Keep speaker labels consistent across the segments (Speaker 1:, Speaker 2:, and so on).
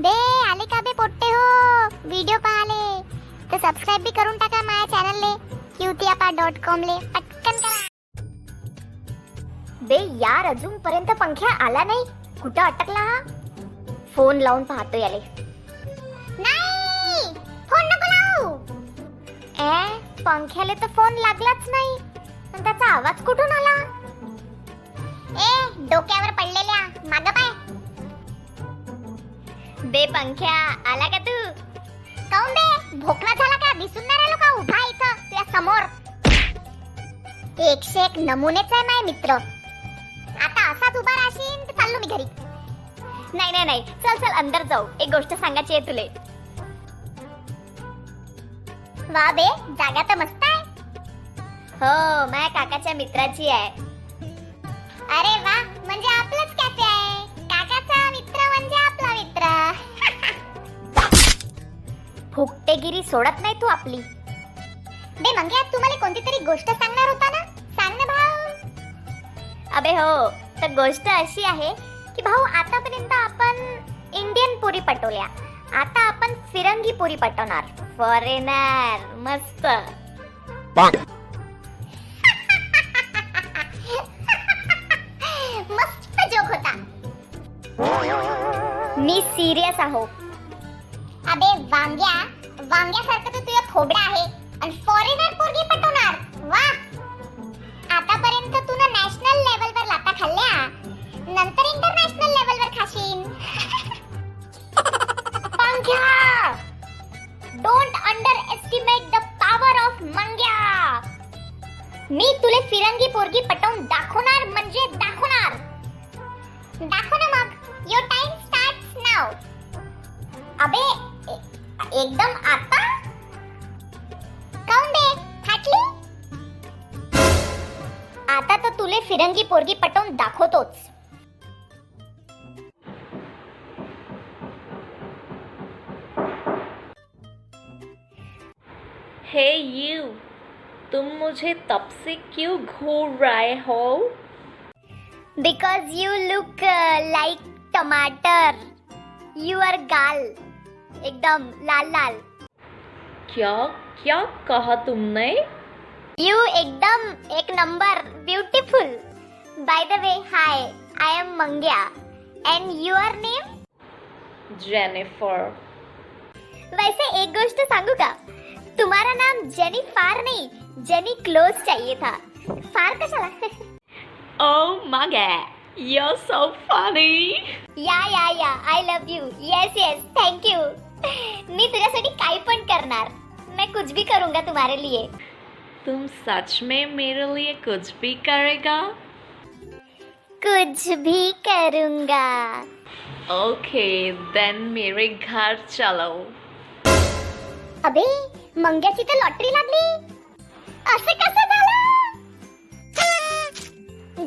Speaker 1: बे आले का बे पोट्टे हो? व्हिडिओ पाहाले. तर सबस्क्राईब बी करून टाका माझ्या चॅनलले क्यूतियापा डॉट कॉम ले. पटकन करा. बे यार अजूनपर्यंत पंख्या आला नाही. कुठं अटकला हा? फोन लावून पाहतो याले. नाही! फोन नको लावू! ए पंख्याले तर फोन लागलाच नाही. पण त्याचा आवाज कुठून आला? ए डोक्यावर बे पंख्या. आला का तू? काऊन बे? भोकला झाला का? दिसून नाही राहिलो का? उभा इथं तुझ्या समोर. एकशे एक नमुनेच आहे माय मित्र. आता असाच उभा राहशील तर चाललो मी घरी. नाही नाही नाही. चल चल अंदर जाऊ. एक गोष्ट सांगायची आहे तुले. वा बे जागा तर मस्त आहे. हो माझ्या काकाच्या मित्राची आहे. अरे वा म्हणजे आपलंच फुकटेगिरी सोडत नाही तू आपली. बे मंग्या तू मला कोणती तरी गोष्ट सांगणार होता ना? सांग ना भाऊ. अबे हो तर गोष्ट अशी आहे की भाऊ आतापर्यंत आपण इंडियन पुरी पटवल्या. आता आपण फिरंगी पुरी पटवणार. फॉरेनर मस्त. मस्त जोक होता. मी सिरियस आहो. अबे वांग्या वांग्यासारखं तर तुझं थोबडा आहे. आणि फॉरेनर पोरगी पटवणार. वा. आतापर्यंत तू ना नॅशनल लेवलवर लाता खाल्ल्या. नंतर इंटरनॅशनल लेवलवर खाशील पंख्या. Don't underestimate the power of Mangya. मी तुले फिरंगी पोरगी पटवून दाखवणार म्हणजे दाखवणार. दाखव ना मग. योर टाइम स्टार्ट्स नाउ अबे एकदम आता? काऊन बे फाटली? आता तर तुले फिरंगी पोरगी पटवून दाखवतोच.
Speaker 2: हे यू तुम मुझे तब से क्यों घूर रहे हो?
Speaker 1: बिकॉज यू लुक लाइक टमाटर यू आर गाल एकदम लाल लाल।
Speaker 2: क्या क्या कहा तुमने?
Speaker 1: यू एकदम एक number beautiful by the way hi I am Mangya and your name
Speaker 2: Jennifer
Speaker 1: वैसे एक गोष्ट सांगू का तुम्हारा नाम जेनी फार नहीं जेनी क्लोज चाहिए था। फार कशाला?
Speaker 2: Oh my god, you're so funny.
Speaker 1: Yeah yeah yeah I love you yes yes thank you मी तुझ्यासाठी काही पण करणार. मैं कुछ भी करूँगा तुम्हारे लिए.
Speaker 2: तुम सच में मेरे लिए कुछ भी करेगा?
Speaker 1: कुछ भी करूँगा.
Speaker 2: ओके देन मेरे घर चलो.
Speaker 1: अबे मंग्याची तर लॉटरी लागली. असं कसं झालं?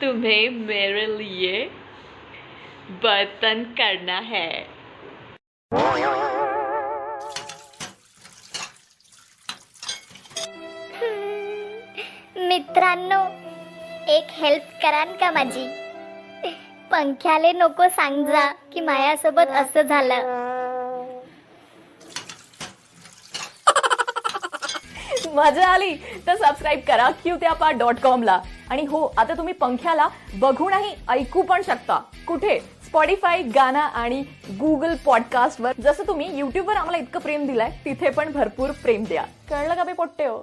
Speaker 2: तुम्हें मेरे लिए बर्तन करना है।
Speaker 1: मित्रांनो एक हेल्प करान का माझी? पंख्याले नको सांग जा की माझ्यासोबत असं झालं.
Speaker 3: मजा आली तर सबस्क्राईब करा क्यूत्यापा डॉट कॉमला आणि हो आता तुम्ही पंख्याला बघूनही ऐकू पण शकता. कुठे? स्पॉटीफाय गाना आणि गुगल पॉडकास्टवर जसं तुम्ही युट्यूबवर आम्हाला इतकं प्रेम दिलाय तिथे पण भरपूर प्रेम द्या. कळलं का बे पोट्टे हो?